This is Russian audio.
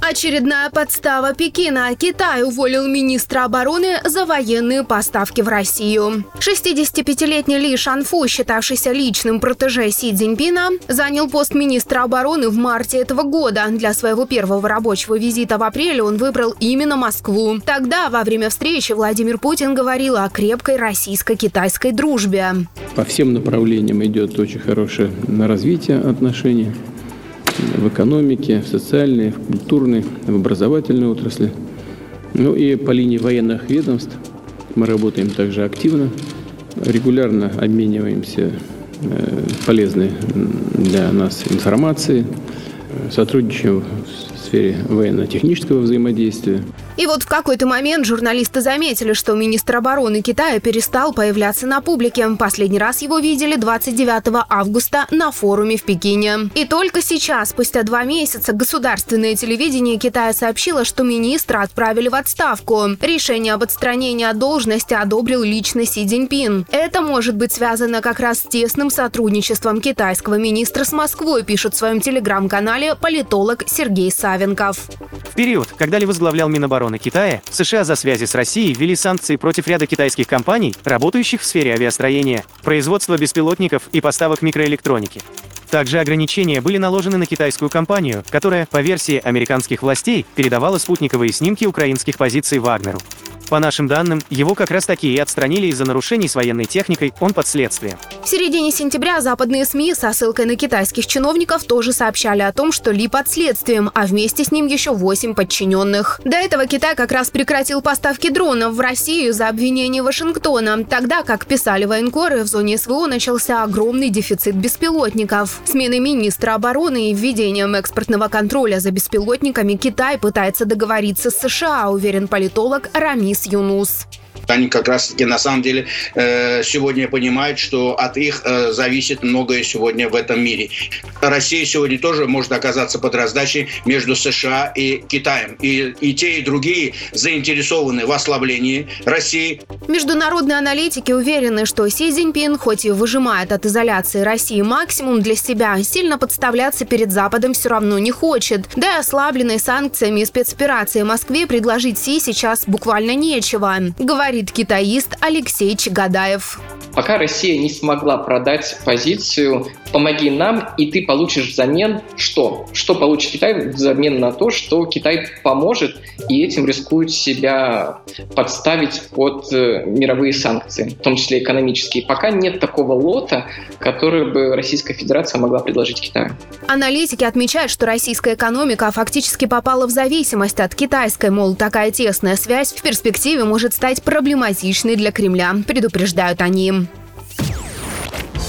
Очередная подстава Пекина. Китай уволил министра обороны за военные поставки в Россию. 65-летний Ли Шанфу, считавшийся личным протеже Си Цзиньпина, занял пост министра обороны в марте этого года. Для своего первого рабочего визита в апреле он выбрал именно Москву. Тогда, во время встречи, Владимир Путин говорил о крепкой российско-китайской дружбе. По всем направлениям идет очень хорошее развитие отношений в экономике, в социальной, в культурной, в образовательной отрасли. Ну и по линии военных ведомств мы работаем также активно, регулярно обмениваемся э, полезной для нас информацией, сотрудничаем в сфере военно-технического взаимодействия. И вот в какой-то момент журналисты заметили, что министр обороны Китая перестал появляться на публике. Последний раз его видели 29 августа на форуме в Пекине. И только сейчас, спустя два месяца, государственное телевидение Китая сообщило, что министра отправили в отставку. Решение об отстранении от должности одобрил лично Си Цзиньпин. Это может быть связано как раз с тесным сотрудничеством китайского министра с Москвой, пишет в своем телеграм-канале политолог Сергей Савенков. В период, когда Ли возглавлял Минобороны обороны Китая, США за связи с Россией ввели санкции против ряда китайских компаний, работающих в сфере авиастроения, производства беспилотников и поставок микроэлектроники. Также ограничения были наложены на китайскую компанию, которая, по версии американских властей, передавала спутниковые снимки украинских позиций Вагнеру. По нашим данным, его как раз таки и отстранили из-за нарушений с военной техникой, он под следствием. В середине сентября западные СМИ со ссылкой на китайских чиновников тоже сообщали о том, что Ли под следствием, а вместе с ним еще 8 подчиненных. До этого Китай как раз прекратил поставки дронов в Россию за обвинение Вашингтона, тогда, как писали военкоры, в зоне СВО начался огромный дефицит беспилотников. Сменой министра обороны и введением экспортного контроля за беспилотниками Китай пытается договориться с США, уверен политолог Рамис Yunus. Они как раз-таки на самом деле э, сегодня понимают, что от их э, зависит многое сегодня в этом мире. Россия сегодня тоже может оказаться под раздачей между США и Китаем. И, и те, и другие заинтересованы в ослаблении России. Международные аналитики уверены, что Си Цзиньпин, хоть и выжимает от изоляции России максимум для себя, сильно подставляться перед Западом все равно не хочет. Да и ослабленной санкциями и спецоперацией Москве предложить Си сейчас буквально нечего. Говорит говорит китаист Алексей Чагадаев. Пока Россия не смогла продать позицию «помоги нам, и ты получишь взамен что?» Что получит Китай взамен на то, что Китай поможет и этим рискует себя подставить под э, мировые санкции, в том числе экономические. Пока нет такого лота, который бы Российская Федерация могла предложить Китаю. Аналитики отмечают, что российская экономика фактически попала в зависимость от китайской, мол, такая тесная связь в перспективе может стать проблематичной для Кремля, предупреждают они.